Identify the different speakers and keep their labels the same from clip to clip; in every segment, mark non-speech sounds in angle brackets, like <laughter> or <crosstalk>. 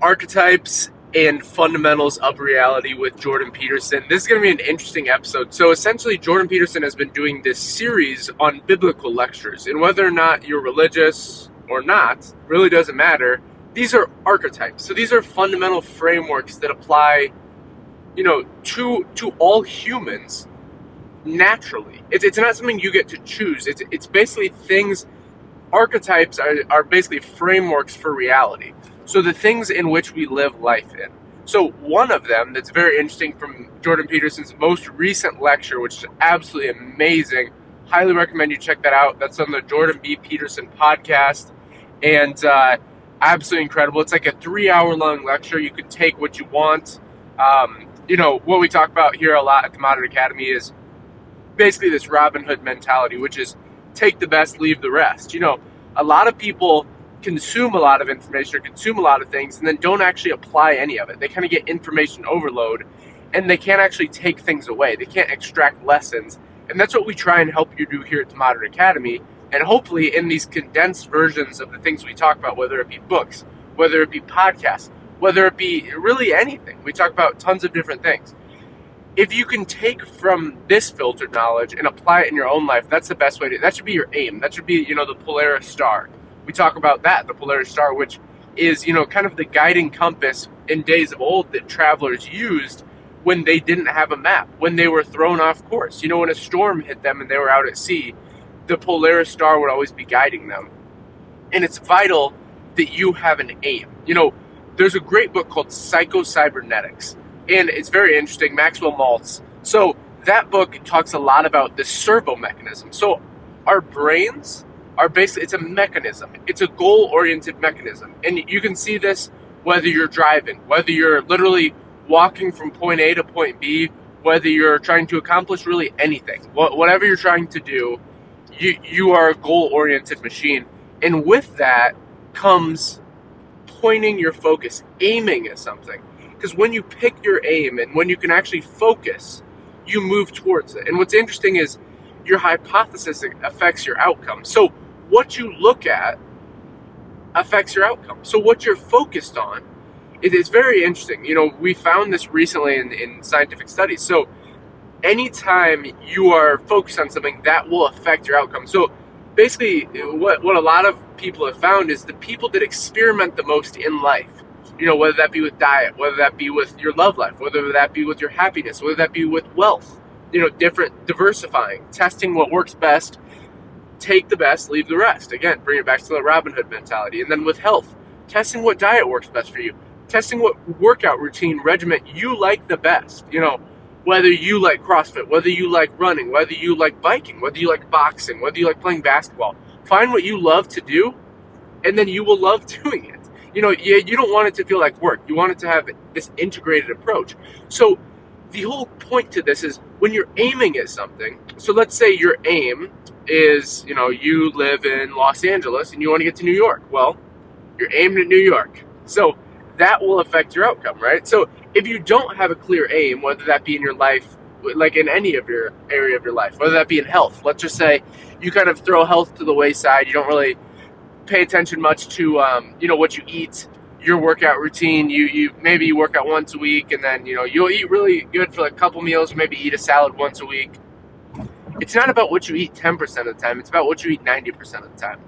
Speaker 1: archetypes and fundamentals of reality with Jordan Peterson. This is going to be an interesting episode. So, essentially, Jordan Peterson has been doing this series on biblical lectures, and whether or not you're religious or not really doesn't matter. These are archetypes. So, these are fundamental frameworks that apply, you know, to to all humans naturally. It's, it's not something you get to choose. It's it's basically things. Archetypes are, are basically frameworks for reality. So the things in which we live life in. So one of them that's very interesting from Jordan Peterson's most recent lecture, which is absolutely amazing. Highly recommend you check that out. That's on the Jordan B. Peterson podcast, and uh, absolutely incredible. It's like a three-hour-long lecture. You can take what you want. Um, you know what we talk about here a lot at the Modern Academy is basically this Robin Hood mentality, which is take the best, leave the rest. You know, a lot of people consume a lot of information or consume a lot of things and then don't actually apply any of it. They kind of get information overload and they can't actually take things away. They can't extract lessons. And that's what we try and help you do here at the Modern Academy. And hopefully, in these condensed versions of the things we talk about, whether it be books, whether it be podcasts, whether it be really anything, we talk about tons of different things. If you can take from this filtered knowledge and apply it in your own life, that's the best way to. That should be your aim. That should be, you know, the Polaris star we talk about that, the Polaris Star, which is, you know, kind of the guiding compass in days of old that travelers used when they didn't have a map, when they were thrown off course. You know, when a storm hit them and they were out at sea, the Polaris Star would always be guiding them. And it's vital that you have an aim. You know, there's a great book called Psycho-Cybernetics, and it's very interesting. Maxwell Maltz. So that book talks a lot about the servo mechanism. So our brains are basically it's a mechanism. It's a goal-oriented mechanism, and you can see this whether you're driving, whether you're literally walking from point A to point B, whether you're trying to accomplish really anything, whatever you're trying to do, you you are a goal-oriented machine, and with that comes pointing your focus, aiming at something. Because when you pick your aim and when you can actually focus, you move towards it. And what's interesting is your hypothesis affects your outcome. So what you look at affects your outcome. So what you're focused on, is it is very interesting. You know, we found this recently in, in scientific studies. So anytime you are focused on something, that will affect your outcome. So basically, what, what a lot of people have found is the people that experiment the most in life, you know, whether that be with diet, whether that be with your love life, whether that be with your happiness, whether that be with wealth, you know, different diversifying, testing what works best take the best, leave the rest. Again, bring it back to the Robin Hood mentality. And then with health, testing what diet works best for you, testing what workout routine regimen you like the best. You know, whether you like CrossFit, whether you like running, whether you like biking, whether you like boxing, whether you like playing basketball. Find what you love to do, and then you will love <laughs> doing it. You know, you, you don't want it to feel like work. You want it to have this integrated approach. So, the whole point to this is when you're aiming at something. So, let's say your aim is, you know, you live in Los Angeles and you want to get to New York. Well, you're aimed at New York. So that will affect your outcome, right? So if you don't have a clear aim, whether that be in your life, like in any of your area of your life, whether that be in health, let's just say you kind of throw health to the wayside, you don't really pay attention much to, um, you know, what you eat, your workout routine. You, you maybe you work out once a week, and then you know you'll eat really good for like a couple meals, maybe eat a salad once a week it's not about what you eat 10% of the time, it's about what you eat 90% of the time.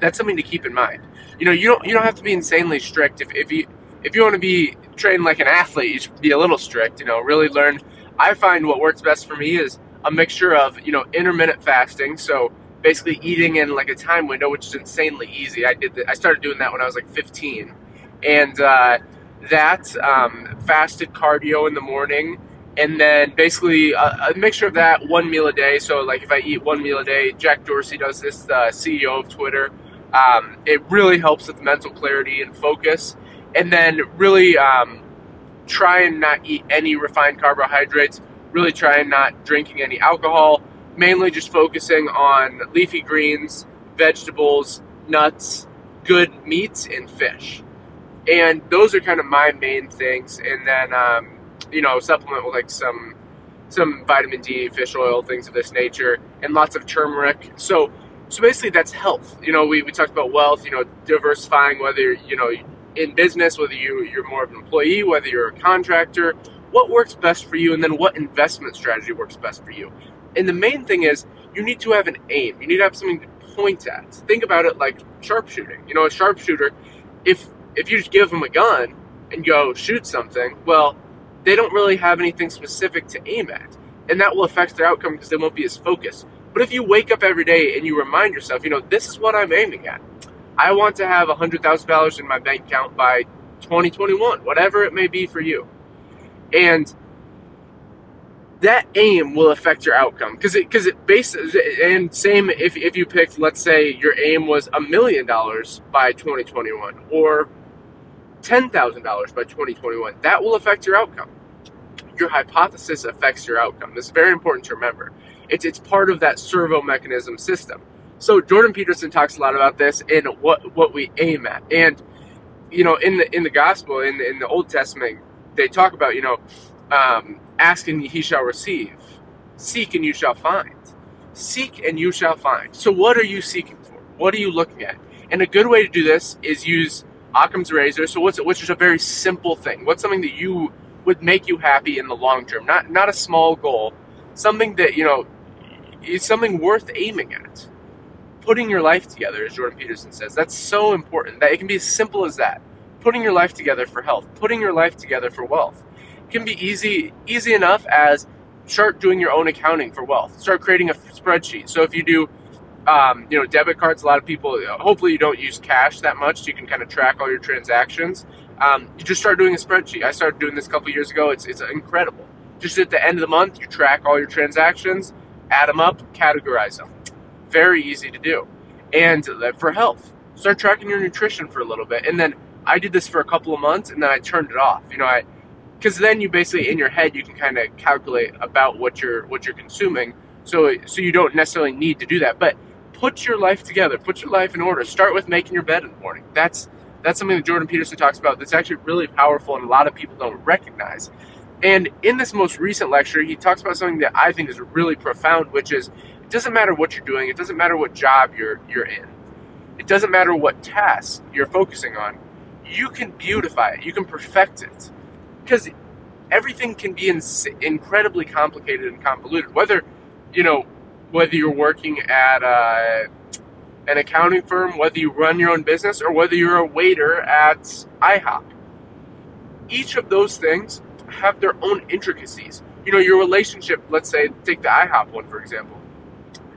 Speaker 1: That's something to keep in mind. You know, you don't you don't have to be insanely strict if, if you if you want to be trained like an athlete, you should be a little strict, you know, really learn I find what works best for me is a mixture of, you know, intermittent fasting, so basically eating in like a time window, which is insanely easy. I did I started doing that when I was like 15. And uh, that um, fasted cardio in the morning and then basically a, a, mixture of that one meal a day. So like if I eat one meal a day, Jack Dorsey does this, the CEO of Twitter. Um, it really helps with mental clarity and focus. And then really um, try and not eat any refined carbohydrates. Really try and not drinking any alcohol. Mainly just focusing on leafy greens, vegetables, nuts, good meats, and fish. And those are kind of my main things. And then um, you know, supplement with like some some vitamin D, fish oil, things of this nature, and lots of turmeric. So so basically that's health. You know, we, we talked about wealth, you know, diversifying whether, you know, in business, whether you, you're more of an employee, whether you're a contractor, what works best for you, and then what investment strategy works best for you. And the main thing is you need to have an aim. You need to have something to point at. Think about it like sharpshooting. You know, a sharpshooter, if if you just give them a gun and go shoot something, well, they don't really have anything specific to aim at. And that will affect their outcome because they won't be as focused. But if you wake up every day and you remind yourself, you know, this is what I'm aiming at. I want to have $100,000 in my bank account by 2021, whatever it may be for you. And that aim will affect your outcome because it because it bases and same if, if you picked let's say your aim was a million dollars by 2021 or $10,000 by 2021 that will affect your outcome your hypothesis affects your outcome this is very important to remember it's it's part of that servo mechanism system so Jordan Peterson talks a lot about this and what what we aim at and you know in the in the gospel in the, in the Old Testament they talk about you know um, ask and he shall receive, seek and you shall find. Seek and you shall find. So, what are you seeking for? What are you looking at? And a good way to do this is use Occam's razor. So, what's which is a very simple thing? What's something that you would make you happy in the long term? Not not a small goal, something that you know is something worth aiming at. Putting your life together, as Jordan Peterson says, that's so important. That it can be as simple as that. Putting your life together for health. Putting your life together for wealth it can be easy easy enough as start doing your own accounting for wealth. Start creating a spreadsheet. So if you do, um, you know, debit cards, a lot of people, hopefully you don't use cash that much. So you can kind of track all your transactions. Um, you just start doing a spreadsheet. I started doing this a couple years ago. It's, it's incredible. Just at the end of the month, you track all your transactions, add them up, categorize them. Very easy to do. And for health, start tracking your nutrition for a little bit. And then I did this for a couple of months and then I turned it off. You know, I, because then you basically in your head you can kind of calculate about what you're what you're consuming so so you don't necessarily need to do that but put your life together. Put your life in order. Start with making your bed in the morning. That's that's something that jordan peterson talks about that's actually really powerful and a lot of people don't recognize. And in this most recent lecture he talks about something that i think is really profound which is it doesn't matter what you're doing. It doesn't matter what job you're you're in. It doesn't matter what task you're focusing on. You can beautify it. You can perfect it. Because everything can be in, incredibly complicated and convoluted. Whether you know whether you're working at uh, an accounting firm, whether you run your own business, or whether you're a waiter at IHOP, each of those things have their own intricacies. You know, your relationship. Let's say take the IHOP one for example.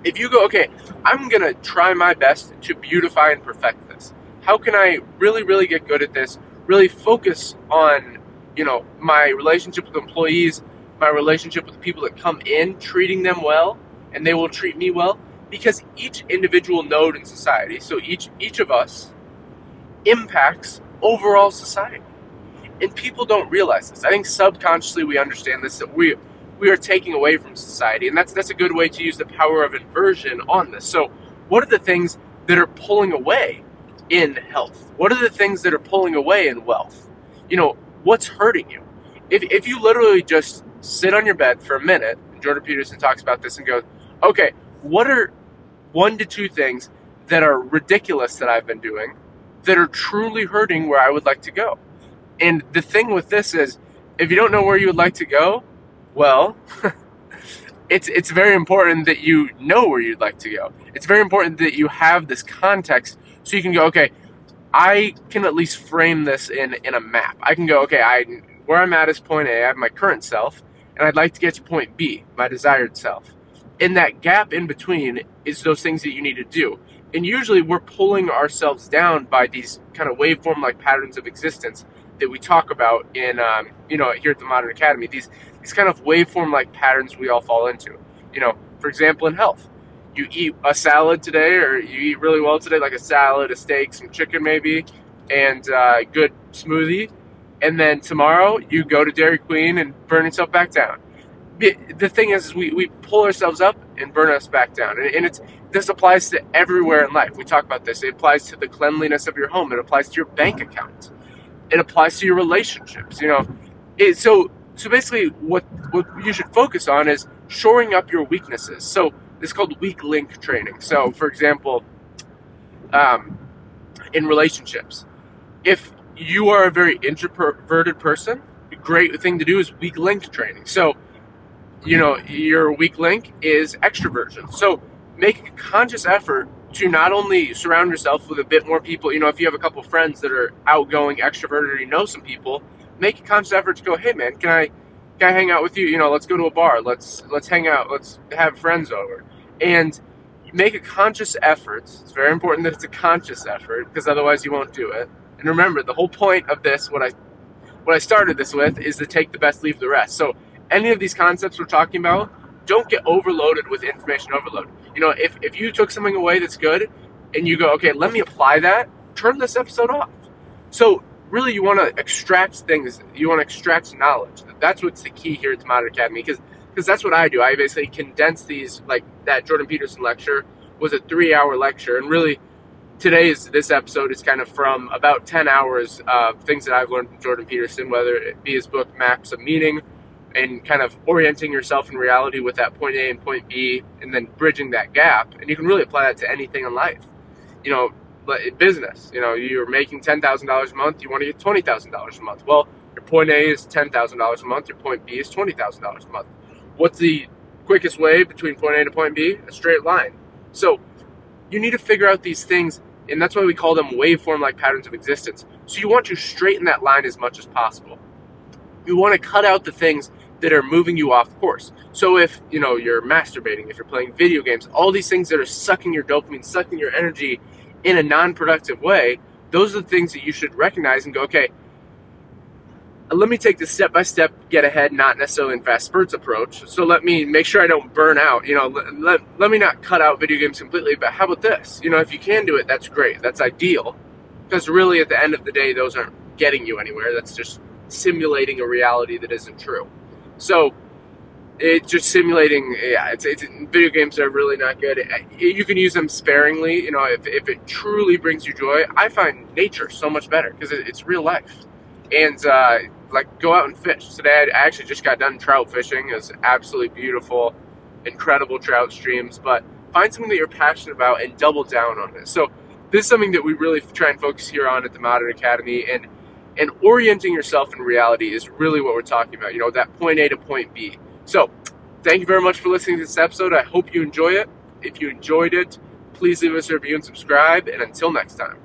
Speaker 1: If you go, okay, I'm gonna try my best to beautify and perfect this. How can I really, really get good at this? Really focus on you know, my relationship with employees, my relationship with the people that come in, treating them well, and they will treat me well because each individual node in society, so each each of us impacts overall society. And people don't realize this. I think subconsciously we understand this that we we are taking away from society, and that's that's a good way to use the power of inversion on this. So, what are the things that are pulling away in health? What are the things that are pulling away in wealth? You know, what's hurting you. If, if you literally just sit on your bed for a minute, and Jordan Peterson talks about this and goes, okay, what are one to two things that are ridiculous that I've been doing that are truly hurting where I would like to go? And the thing with this is, if you don't know where you would like to go, well, <laughs> it's it's very important that you know where you'd like to go. It's very important that you have this context so you can go, okay, I can at least frame this in in a map. I can go, okay, I where I'm at is point A. I have my current self, and I'd like to get to point B, my desired self. In that gap in between is those things that you need to do. And usually we're pulling ourselves down by these kind of waveform like patterns of existence that we talk about in, um, you know, here at the Modern Academy. These these kind of waveform like patterns we all fall into. You know, for example, in health, you eat a salad today, or you eat really well today, like a salad, a steak, some chicken maybe, and uh, good smoothie, and then tomorrow you go to Dairy Queen and burn yourself back down. The thing is, we, we pull ourselves up and burn us back down, and, and it's this applies to everywhere in life. We talk about this. It applies to the cleanliness of your home. It applies to your bank account. It applies to your relationships. You know, it, so so basically, what what you should focus on is shoring up your weaknesses. So it's called weak link training. So, for example, um, in relationships, if you are a very introverted person, a great thing to do is weak link training. So, you know, your weak link is extroversion. So, make a conscious effort to not only surround yourself with a bit more people, you know, if you have a couple friends that are outgoing, extroverted, or you know some people, make a conscious effort to go, hey man, can I can I hang out with you? You know, let's go to a bar, let's let's hang out, let's have friends over. And make a conscious effort. It's very important that it's a conscious effort because otherwise you won't do it. And remember, the whole point of this, what I what I started this with, is to take the best, leave the rest. So any of these concepts we're talking about, don't get overloaded with information overload. You know, if, if you took something away that's good and you go, okay, let me apply that, turn this episode off. So really you want to extract things, you want to extract knowledge. That's what's the key here at the Modern Academy because because that's what I do. I basically condense these like that Jordan Peterson lecture was a 3-hour lecture and really today's this episode is kind of from about 10 hours of things that I've learned from Jordan Peterson, whether it be his book Maps of Meaning and kind of orienting yourself in reality with that point A and point B and then bridging that gap. And you can really apply that to anything in life. You know, business, you know, you're making $10,000 a month, you want to get $20,000 a month. Well, your point A is $10,000 a month, your point B is $20,000 a month. What's the quickest way between point A to point B? A straight line. So, you need to figure out these things, and that's why we call them waveform like patterns of existence. So you want to straighten that line as much as possible. You want to cut out the things that are moving you off course. So if, you know, you're masturbating, if you're playing video games, all these things that are sucking your dopamine, sucking your energy in a non-productive way, those are the things that you should recognize and go, okay, let me take the step by step, get ahead, not necessarily in fast spurts approach. So let me make sure I don't burn out. You know, let, let, let, me not cut out video games completely, but how about this? You know, if you can do it, that's great. That's ideal. Because really, at the end of the day, those aren't getting you anywhere. That's just simulating a reality that isn't true. So it's just simulating. Yeah, it's, it's video games are really not good. You can use them sparingly. You know, if, if it truly brings you joy, I find nature so much better because it, it's real life. And uh, like go out and fish. Today I actually just got done trout fishing. It was absolutely beautiful, incredible trout streams. But find something that you're passionate about and double down on it. So this is something that we really try and focus here on at the Modern Academy and and orienting yourself in reality is really what we're talking about. You know, that point A to point B. So thank you very much for listening to this episode. I hope you enjoy it. If you enjoyed it, please leave us a review and subscribe. And until next time.